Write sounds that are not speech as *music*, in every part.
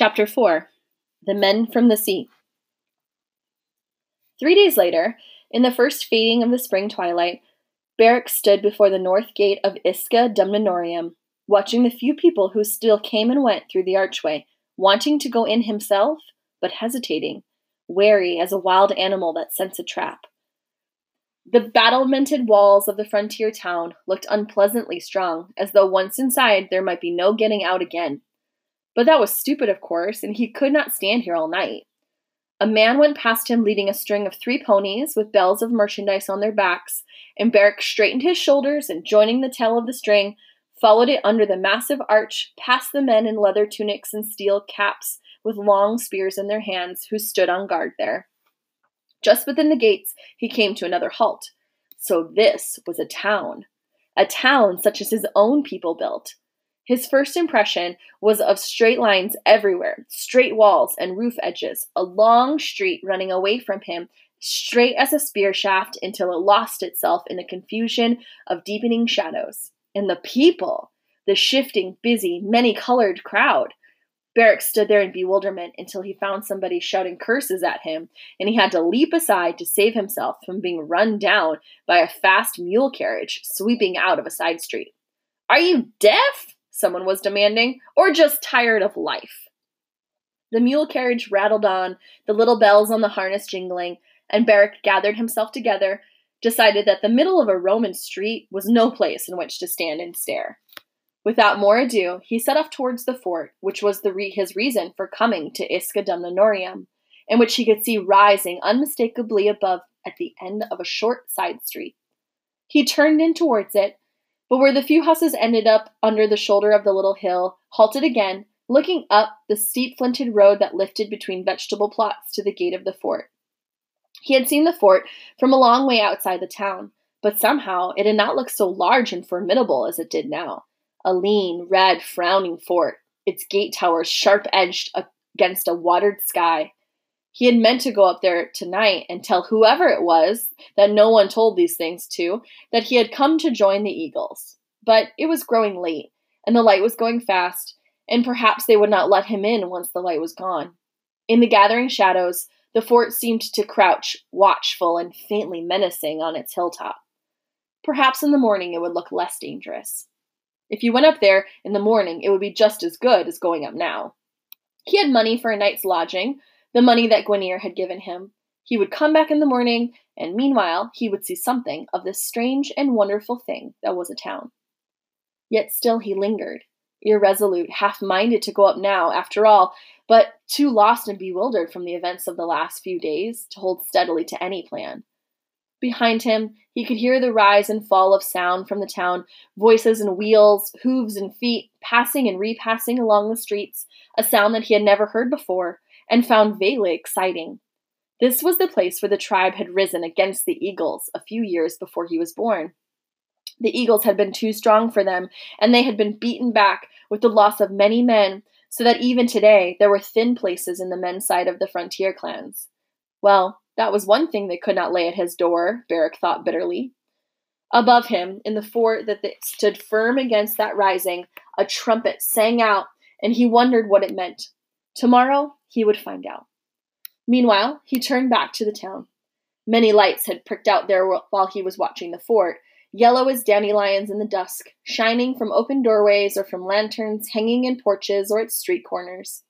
Chapter 4 The Men from the Sea. Three days later, in the first fading of the spring twilight, Beric stood before the north gate of Isca Dumnoniorum, watching the few people who still came and went through the archway, wanting to go in himself, but hesitating, wary as a wild animal that scents a trap. The battlemented walls of the frontier town looked unpleasantly strong, as though once inside there might be no getting out again. But that was stupid, of course, and he could not stand here all night. A man went past him leading a string of three ponies with bells of merchandise on their backs, and Beric straightened his shoulders and, joining the tail of the string, followed it under the massive arch past the men in leather tunics and steel caps with long spears in their hands who stood on guard there. Just within the gates, he came to another halt. So this was a town. A town such as his own people built. His first impression was of straight lines everywhere, straight walls and roof edges, a long street running away from him, straight as a spear shaft until it lost itself in a confusion of deepening shadows. And the people, the shifting, busy, many colored crowd. Beric stood there in bewilderment until he found somebody shouting curses at him, and he had to leap aside to save himself from being run down by a fast mule carriage sweeping out of a side street. Are you deaf? Someone was demanding, or just tired of life. The mule carriage rattled on, the little bells on the harness jingling, and Beric gathered himself together, decided that the middle of a Roman street was no place in which to stand and stare. Without more ado, he set off towards the fort, which was re- his reason for coming to Isca Dumnoniorum, and which he could see rising unmistakably above at the end of a short side street. He turned in towards it, but where the few houses ended up under the shoulder of the little hill, halted again, looking up the steep flinted road that lifted between vegetable plots to the gate of the fort. He had seen the fort from a long way outside the town, but somehow it had not looked so large and formidable as it did now. A lean, red, frowning fort, its gate towers sharp edged against a watered sky, he had meant to go up there tonight and tell whoever it was that no one told these things to that he had come to join the Eagles. But it was growing late, and the light was going fast, and perhaps they would not let him in once the light was gone. In the gathering shadows, the fort seemed to crouch, watchful and faintly menacing on its hilltop. Perhaps in the morning it would look less dangerous. If you went up there in the morning, it would be just as good as going up now. He had money for a night's lodging, the money that Gwenir had given him. He would come back in the morning, and meanwhile he would see something of this strange and wonderful thing that was a town. Yet still he lingered, irresolute, half minded to go up now, after all, but too lost and bewildered from the events of the last few days to hold steadily to any plan. Behind him, he could hear the rise and fall of sound from the town voices and wheels, hooves and feet, passing and repassing along the streets, a sound that he had never heard before, and found vaguely exciting. This was the place where the tribe had risen against the eagles a few years before he was born. The eagles had been too strong for them, and they had been beaten back with the loss of many men, so that even today there were thin places in the men's side of the frontier clans. Well, that was one thing they could not lay at his door, Beric thought bitterly. Above him, in the fort that stood firm against that rising, a trumpet sang out, and he wondered what it meant. Tomorrow he would find out. Meanwhile, he turned back to the town. Many lights had pricked out there while he was watching the fort, yellow as dandelions in the dusk, shining from open doorways or from lanterns hanging in porches or at street corners.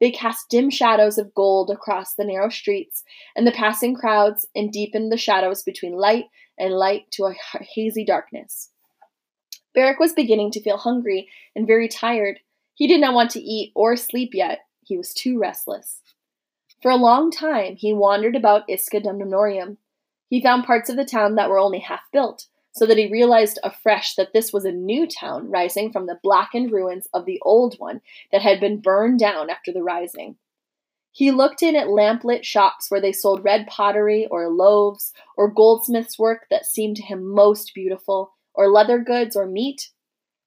They cast dim shadows of gold across the narrow streets and the passing crowds and deepened the shadows between light and light to a hazy darkness. Beric was beginning to feel hungry and very tired. He did not want to eat or sleep yet, he was too restless. For a long time he wandered about Isca Dumnoniorum. He found parts of the town that were only half built, so that he realized afresh that this was a new town rising from the blackened ruins of the old one that had been burned down after the rising. He looked in at lamplit shops where they sold red pottery or loaves or goldsmith's work that seemed to him most beautiful, or leather goods or meat.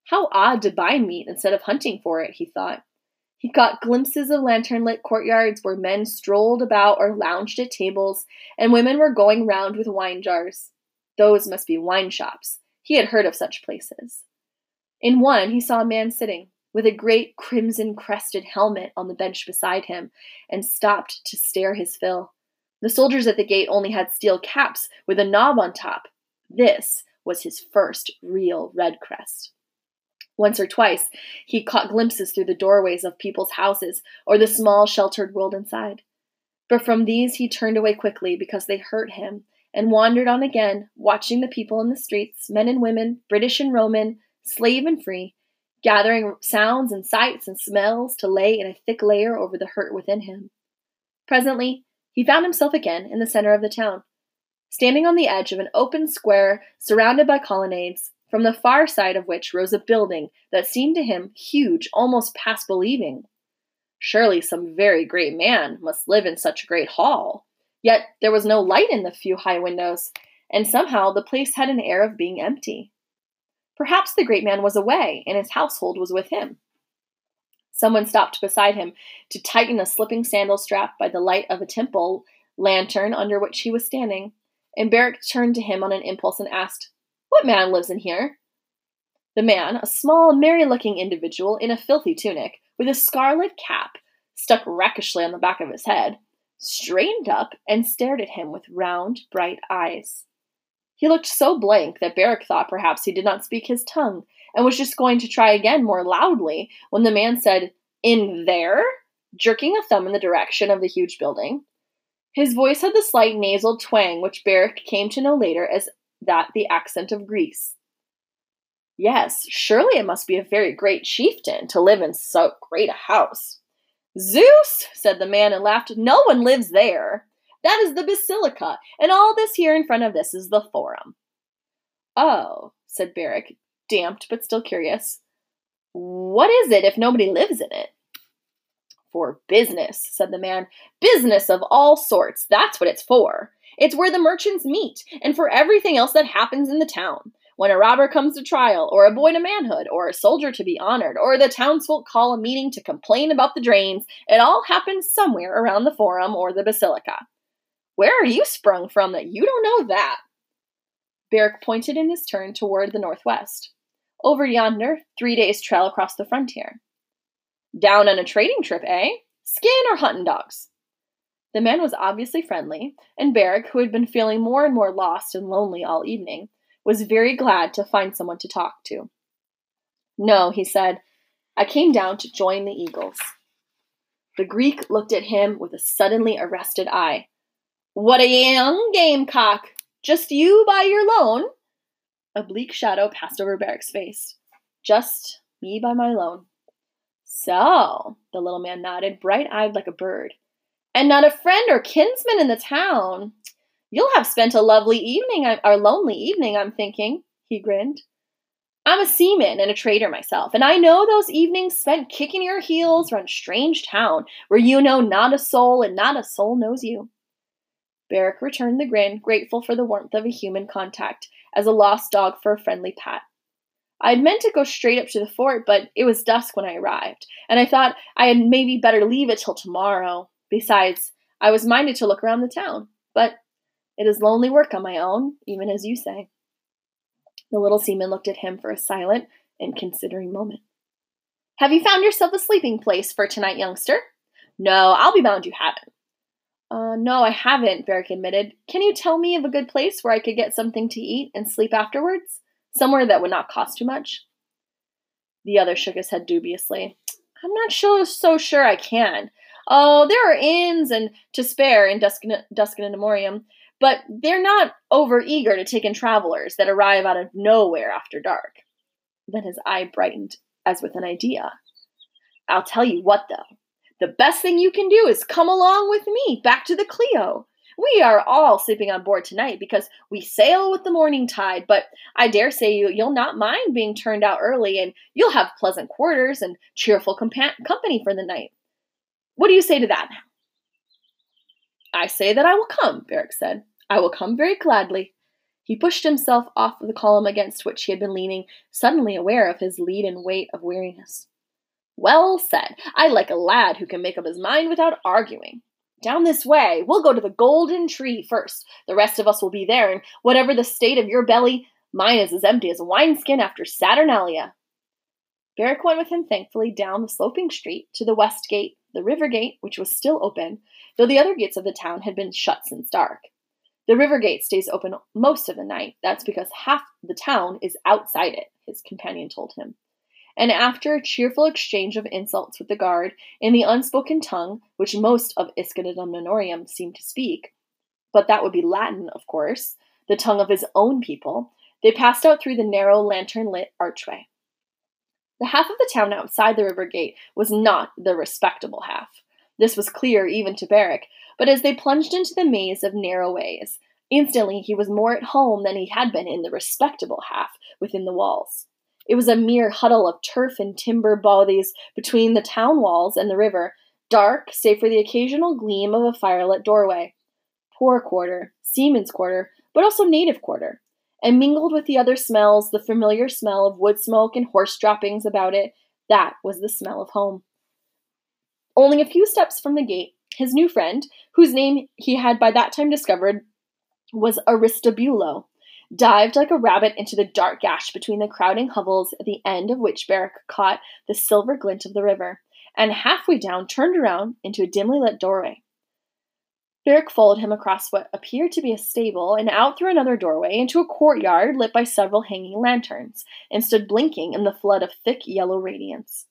How odd to buy meat instead of hunting for it, he thought. He caught glimpses of lantern lit courtyards where men strolled about or lounged at tables, and women were going round with wine jars. Those must be wine shops. He had heard of such places. In one, he saw a man sitting, with a great crimson crested helmet on the bench beside him, and stopped to stare his fill. The soldiers at the gate only had steel caps with a knob on top. This was his first real red crest. Once or twice, he caught glimpses through the doorways of people's houses or the small sheltered world inside. But from these he turned away quickly because they hurt him and wandered on again, watching the people in the streets, men and women, British and Roman, slave and free, gathering sounds and sights and smells to lay in a thick layer over the hurt within him. Presently, he found himself again in the center of the town, standing on the edge of an open square surrounded by colonnades, from the far side of which rose a building that seemed to him huge almost past believing. Surely some very great man must live in such a great hall. Yet there was no light in the few high windows, and somehow the place had an air of being empty. Perhaps the great man was away, and his household was with him. Someone stopped beside him to tighten a slipping sandal strap by the light of a temple lantern under which he was standing, and Beric turned to him on an impulse and asked, What man lives in here? The man, a small, merry looking individual in a filthy tunic, with a scarlet cap stuck rakishly on the back of his head, straightened up and stared at him with round, bright eyes. He looked so blank that Beric thought perhaps he did not speak his tongue and was just going to try again more loudly when the man said, In there? jerking a thumb in the direction of the huge building. His voice had the slight nasal twang which Beric came to know later as that the accent of Greece. Yes, surely it must be a very great chieftain to live in so great a house. Zeus, said the man and laughed, no one lives there. That is the basilica, and all this here in front of this is the forum. Oh, said Beric, damped but still curious. What is it if nobody lives in it? For business, said the man. Business of all sorts. That's what it's for. It's where the merchants meet, and for everything else that happens in the town. When a robber comes to trial, or a boy to manhood, or a soldier to be honored, or the townsfolk call a meeting to complain about the drains, it all happens somewhere around the forum or the basilica. Where are you sprung from that you don't know that? Beric pointed in his turn toward the northwest. Over yonder, three days' trail across the frontier. Down on a trading trip, eh? Skin or hunting dogs? The man was obviously friendly, and Beric, who had been feeling more and more lost and lonely all evening, was very glad to find someone to talk to. No, he said, I came down to join the eagles. The Greek looked at him with a suddenly arrested eye. What a young gamecock! Just you by your lone? A bleak shadow passed over Beric's face. Just me by my lone. So, the little man nodded, bright eyed like a bird. And not a friend or kinsman in the town. You'll have spent a lovely evening, or lonely evening, I'm thinking, he grinned. I'm a seaman and a trader myself, and I know those evenings spent kicking your heels around strange town where you know not a soul and not a soul knows you. Beric returned the grin, grateful for the warmth of a human contact, as a lost dog for a friendly pat. I had meant to go straight up to the fort, but it was dusk when I arrived, and I thought I had maybe better leave it till tomorrow. Besides, I was minded to look around the town, but it is lonely work on my own, even as you say. The little seaman looked at him for a silent and considering moment. Have you found yourself a sleeping place for tonight, youngster? No, I'll be bound you haven't. Uh, no, I haven't, Beric admitted. Can you tell me of a good place where I could get something to eat and sleep afterwards? Somewhere that would not cost too much? The other shook his head dubiously. I'm not sure, so sure I can. Oh, there are inns and to spare in Duskin, and Amorium, but they're not over eager to take in travelers that arrive out of nowhere after dark. Then his eye brightened as with an idea. I'll tell you what, though. The best thing you can do is come along with me back to the Clio. We are all sleeping on board tonight because we sail with the morning tide, but I dare say you, you'll not mind being turned out early and you'll have pleasant quarters and cheerful compa- company for the night. What do you say to that I say that I will come, Beric said. I will come very gladly. He pushed himself off the column against which he had been leaning, suddenly aware of his leaden weight of weariness. Well said. I like a lad who can make up his mind without arguing. Down this way. We'll go to the golden tree first. The rest of us will be there, and whatever the state of your belly, mine is as empty as a wineskin after Saturnalia. Beric went with him thankfully down the sloping street to the west gate, the river gate, which was still open, though the other gates of the town had been shut since dark. The river gate stays open most of the night. That's because half the town is outside it, his companion told him. And after a cheerful exchange of insults with the guard, in the unspoken tongue which most of Isca seemed to speak, but that would be Latin, of course, the tongue of his own people, they passed out through the narrow lantern lit archway. The half of the town outside the river gate was not the respectable half. This was clear even to Beric, but as they plunged into the maze of narrow ways, instantly he was more at home than he had been in the respectable half within the walls. It was a mere huddle of turf and timber bothies between the town walls and the river, dark save for the occasional gleam of a firelit doorway. Poor quarter, seaman's quarter, but also native quarter and mingled with the other smells, the familiar smell of wood smoke and horse droppings about it, that was the smell of home. Only a few steps from the gate, his new friend, whose name he had by that time discovered was Aristobulo, dived like a rabbit into the dark gash between the crowding hovels, at the end of which Beric caught the silver glint of the river, and halfway down turned around into a dimly lit doorway. Beric followed him across what appeared to be a stable and out through another doorway into a courtyard lit by several hanging lanterns, and stood blinking in the flood of thick yellow radiance.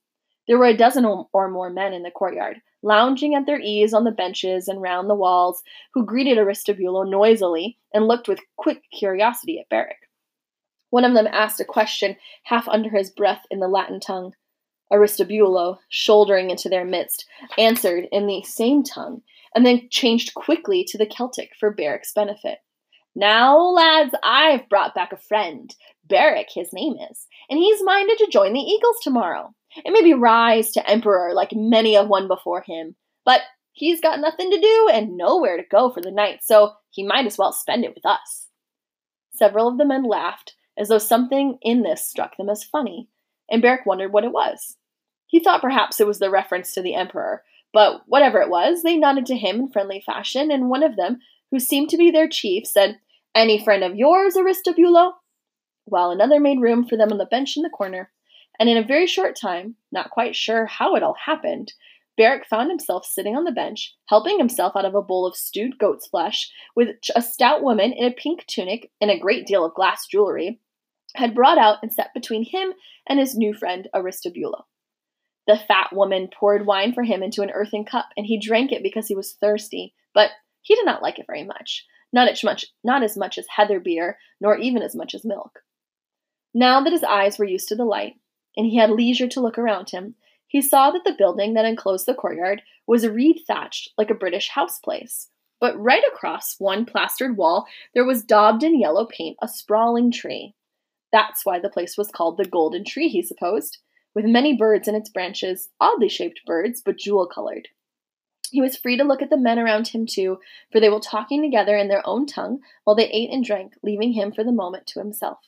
There were a dozen or more men in the courtyard, lounging at their ease on the benches and round the walls, who greeted Aristobulo noisily and looked with quick curiosity at Beric. One of them asked a question half under his breath in the Latin tongue. Aristobulo, shouldering into their midst, answered in the same tongue, and then changed quickly to the Celtic for Beric's benefit. Now, lads, I've brought back a friend. Beric, his name is, and he's minded to join the Eagles tomorrow, and maybe rise to emperor like many a one before him. But he's got nothing to do and nowhere to go for the night, so he might as well spend it with us. Several of the men laughed, as though something in this struck them as funny, and Beric wondered what it was. He thought perhaps it was the reference to the emperor, but whatever it was, they nodded to him in friendly fashion, and one of them, who seemed to be their chief, said, Any friend of yours, Aristobulo? While another made room for them on the bench in the corner, and in a very short time, not quite sure how it all happened, Beric found himself sitting on the bench, helping himself out of a bowl of stewed goat's flesh, which a stout woman in a pink tunic and a great deal of glass jewelry had brought out and set between him and his new friend Aristobulo. The fat woman poured wine for him into an earthen cup, and he drank it because he was thirsty, but he did not like it very much. Not as much, not as much as heather beer, nor even as much as milk. Now that his eyes were used to the light, and he had leisure to look around him, he saw that the building that enclosed the courtyard was reed thatched like a British house place. But right across one plastered wall, there was daubed in yellow paint a sprawling tree. That's why the place was called the Golden Tree, he supposed with many birds in its branches, oddly shaped birds, but jewel colored. He was free to look at the men around him too, for they were talking together in their own tongue while they ate and drank, leaving him for the moment to himself.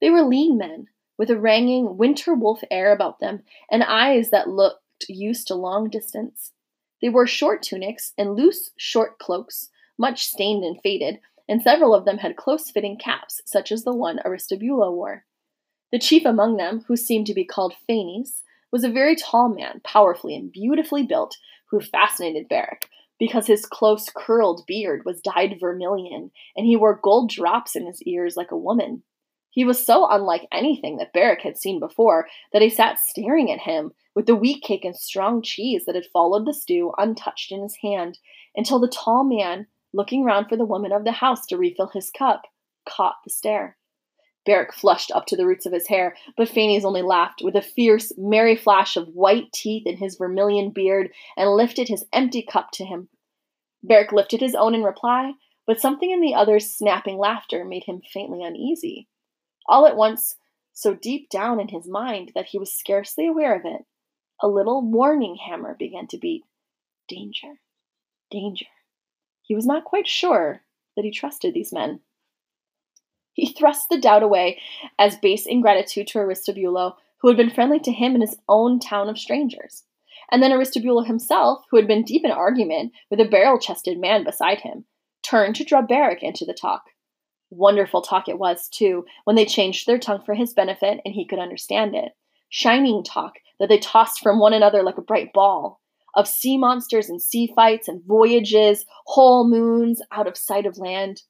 They were lean men, with a ranging winter wolf air about them, and eyes that looked used to long distance. They wore short tunics and loose, short cloaks, much stained and faded, and several of them had close fitting caps, such as the one Aristobulo wore. The chief among them, who seemed to be called Phanes, was a very tall man, powerfully and beautifully built, who fascinated Beric, because his close curled beard was dyed vermilion, and he wore gold drops in his ears like a woman. He was so unlike anything that Beric had seen before that he sat staring at him, with the wheat cake and strong cheese that had followed the stew untouched in his hand, until the tall man, looking round for the woman of the house to refill his cup, caught the stare. Beric flushed up to the roots of his hair, but Phanes only laughed with a fierce, merry flash of white teeth in his vermilion beard and lifted his empty cup to him. Beric lifted his own in reply, but something in the other's snapping laughter made him faintly uneasy. All at once, so deep down in his mind that he was scarcely aware of it, a little warning hammer began to beat. Danger, danger. He was not quite sure that he trusted these men. He thrust the doubt away as base ingratitude to Aristobulo, who had been friendly to him in his own town of strangers. And then Aristobulo himself, who had been deep in argument with a barrel chested man beside him, turned to draw Beric into the talk. Wonderful talk it was, too, when they changed their tongue for his benefit and he could understand it. shining talk that they tossed from one another like a bright ball, of sea monsters and sea fights and voyages, whole moons out of sight of land.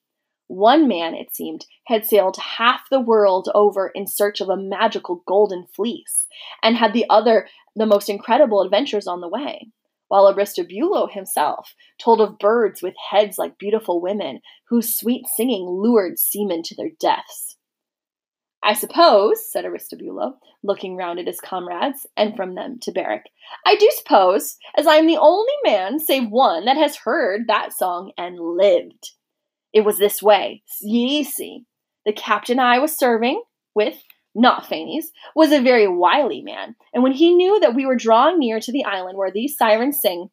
One man, it seemed, had sailed half the world over in search of a magical golden fleece, and had the other the most incredible adventures on the way, while Aristobulo himself told of birds with heads like beautiful women, whose sweet singing lured seamen to their deaths. I suppose, said Aristobulo, looking round at his comrades, and from them to Beric, I do suppose, as I am the only man, save one, that has heard that song and lived. It was this way, ye see. The captain I was serving with, not Phanes, was a very wily man, and when he knew that we were drawing near to the island where these sirens sing,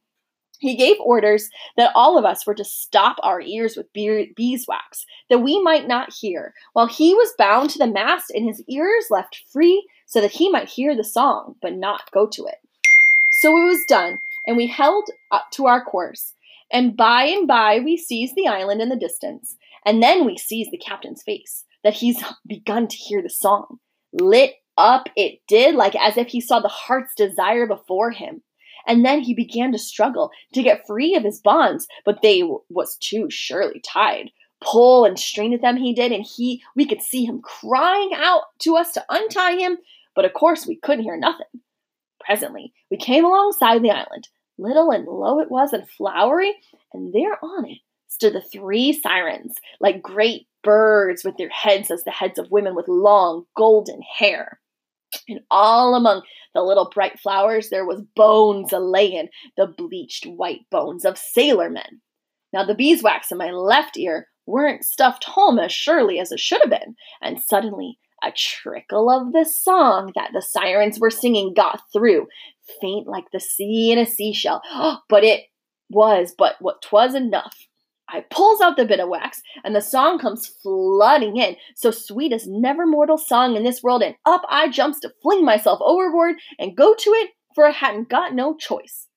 he gave orders that all of us were to stop our ears with beeswax, that we might not hear, while he was bound to the mast and his ears left free so that he might hear the song, but not go to it. So it was done, and we held up to our course. And by and by we sees the island in the distance, and then we sees the captain's face, that he's *laughs* begun to hear the song. Lit up it did, like as if he saw the heart's desire before him and then he began to struggle to get free of his bonds, but they was too surely tied. Pull and strain at them he did, and he we could see him crying out to us to untie him, but of course we couldn't hear nothing. Presently we came alongside the island. Little and low it was and flowery, and there on it stood the three sirens, like great birds with their heads as the heads of women with long golden hair. And all among the little bright flowers there was bones a layin', the bleached white bones of sailor men. Now the beeswax in my left ear weren't stuffed home as surely as it should have been, and suddenly a trickle of the song that the sirens were singing got through, faint like the sea in a seashell. *gasps* but it was but what 'twas enough I pulls out the bit of wax, and the song comes flooding in, so sweet as never mortal song in this world, and up I jumps to fling myself overboard and go to it, for I hadn't got no choice.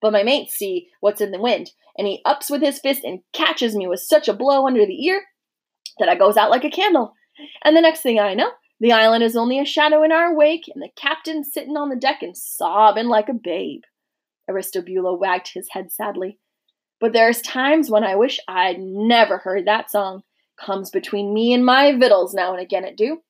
But my mate see what's in the wind, and he ups with his fist and catches me with such a blow under the ear that I goes out like a candle. And the next thing I know, the island is only a shadow in our wake, and the captain sitting on the deck and sobbing like a babe. Aristobulus wagged his head sadly. But there's times when I wish I'd never heard that song. Comes between me and my victuals now and again it do.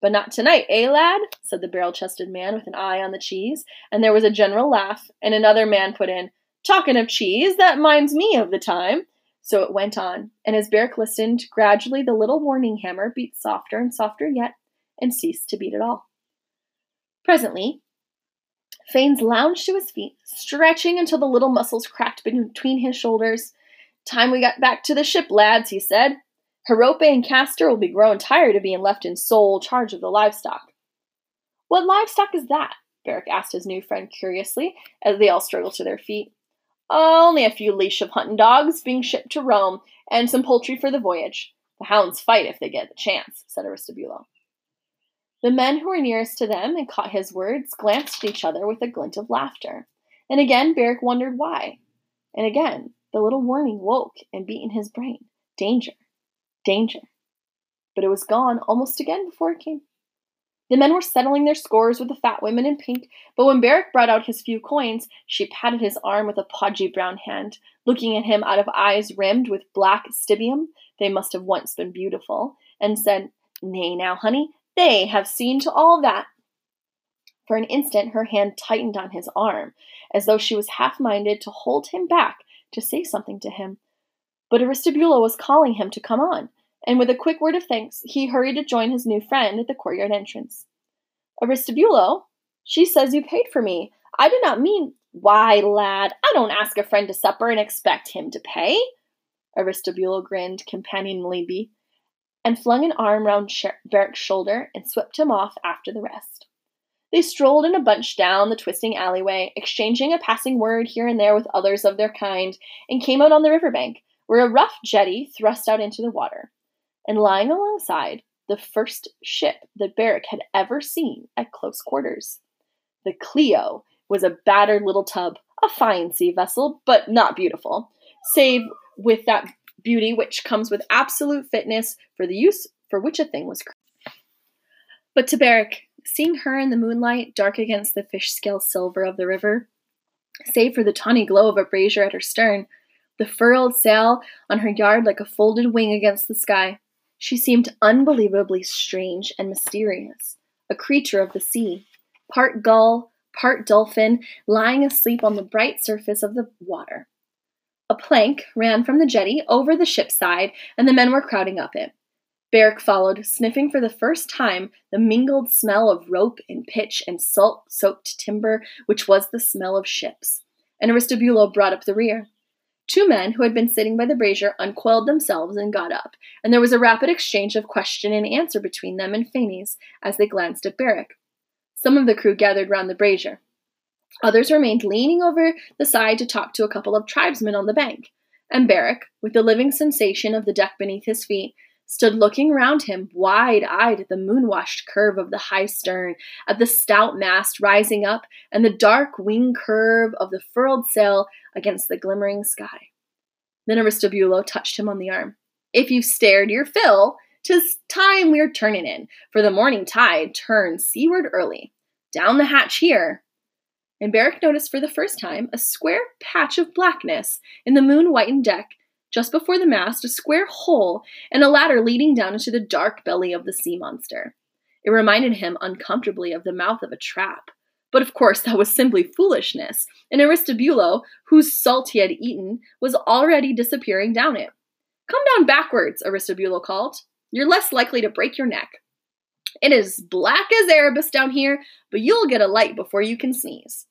But not tonight, eh, lad? said the barrel chested man with an eye on the cheese, and there was a general laugh, and another man put in, Talking of cheese, that minds me of the time. So it went on, and as Beric listened, gradually the little warning hammer beat softer and softer yet, and ceased to beat at all. Presently, Phanes lounged to his feet, stretching until the little muscles cracked between his shoulders. Time we got back to the ship, lads, he said. Herope and Castor will be growing tired of being left in sole charge of the livestock. What livestock is that? Beric asked his new friend curiously, as they all struggled to their feet. Only a few leash of hunting dogs being shipped to Rome, and some poultry for the voyage. The hounds fight if they get the chance, said Aristobulo. The men who were nearest to them and caught his words glanced at each other with a glint of laughter. And again Beric wondered why. And again the little warning woke and beat in his brain. Danger. Danger. But it was gone almost again before it came. The men were settling their scores with the fat women in pink, but when Beric brought out his few coins, she patted his arm with a podgy brown hand, looking at him out of eyes rimmed with black stibium, they must have once been beautiful, and said, Nay, now, honey, they have seen to all that. For an instant, her hand tightened on his arm, as though she was half minded to hold him back to say something to him. But Aristobulo was calling him to come on, and with a quick word of thanks, he hurried to join his new friend at the courtyard entrance. Aristobulo, she says you paid for me. I did not mean. Why, lad, I don't ask a friend to supper and expect him to pay. Aristobulo grinned companionably and flung an arm round Beric's shoulder and swept him off after the rest. They strolled in a bunch down the twisting alleyway, exchanging a passing word here and there with others of their kind, and came out on the river bank, where a rough jetty thrust out into the water. And lying alongside, the first ship that Beric had ever seen at close quarters. The Clio was a battered little tub, a fine sea vessel, but not beautiful, save with that beauty which comes with absolute fitness for the use for which a thing was created. But to Beric, seeing her in the moonlight, dark against the fish scale silver of the river, save for the tawny glow of a brazier at her stern, the furled sail on her yard like a folded wing against the sky, she seemed unbelievably strange and mysterious, a creature of the sea, part gull, part dolphin, lying asleep on the bright surface of the water. A plank ran from the jetty over the ship's side, and the men were crowding up it. Beric followed, sniffing for the first time the mingled smell of rope and pitch and salt soaked timber, which was the smell of ships. And Aristobulo brought up the rear. Two men who had been sitting by the brazier uncoiled themselves and got up, and there was a rapid exchange of question and answer between them and Phanes as they glanced at Beric. Some of the crew gathered round the brazier. Others remained leaning over the side to talk to a couple of tribesmen on the bank. And Beric, with the living sensation of the deck beneath his feet, stood looking round him, wide eyed at the moon washed curve of the high stern, at the stout mast rising up, and the dark wing curve of the furled sail against the glimmering sky. Then Aristobulo touched him on the arm. If you've stared your fill, 'tis time we're turning in, for the morning tide turns seaward early. Down the hatch here. And Beric noticed for the first time a square patch of blackness in the moon whitened deck just before the mast, a square hole, and a ladder leading down into the dark belly of the sea monster. It reminded him uncomfortably of the mouth of a trap. But of course, that was simply foolishness, and Aristobulo, whose salt he had eaten, was already disappearing down it. Come down backwards, Aristobulo called. You're less likely to break your neck. It is black as Erebus down here, but you'll get a light before you can sneeze.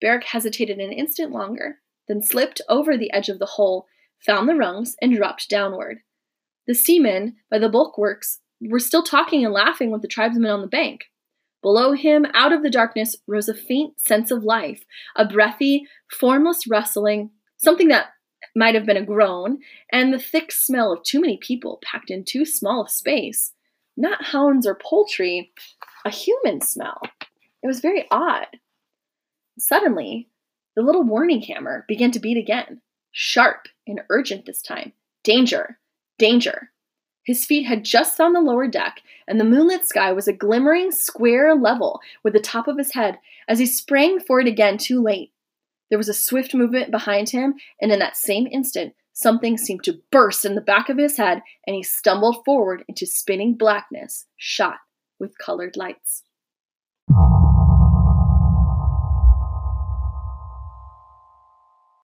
Beric hesitated an instant longer, then slipped over the edge of the hole found the rungs, and dropped downward. The seamen by the bulwarks were still talking and laughing with the tribesmen on the bank. Below him, out of the darkness, rose a faint sense of life, a breathy, formless rustling, something that might have been a groan, and the thick smell of too many people packed in too small a space. Not hounds or poultry, a human smell. It was very odd. Suddenly, the little warning hammer began to beat again sharp and urgent this time. Danger! Danger! His feet had just found the lower deck, and the moonlit sky was a glimmering square level with the top of his head as he sprang for it again too late. There was a swift movement behind him, and in that same instant, something seemed to burst in the back of his head, and he stumbled forward into spinning blackness, shot with colored lights.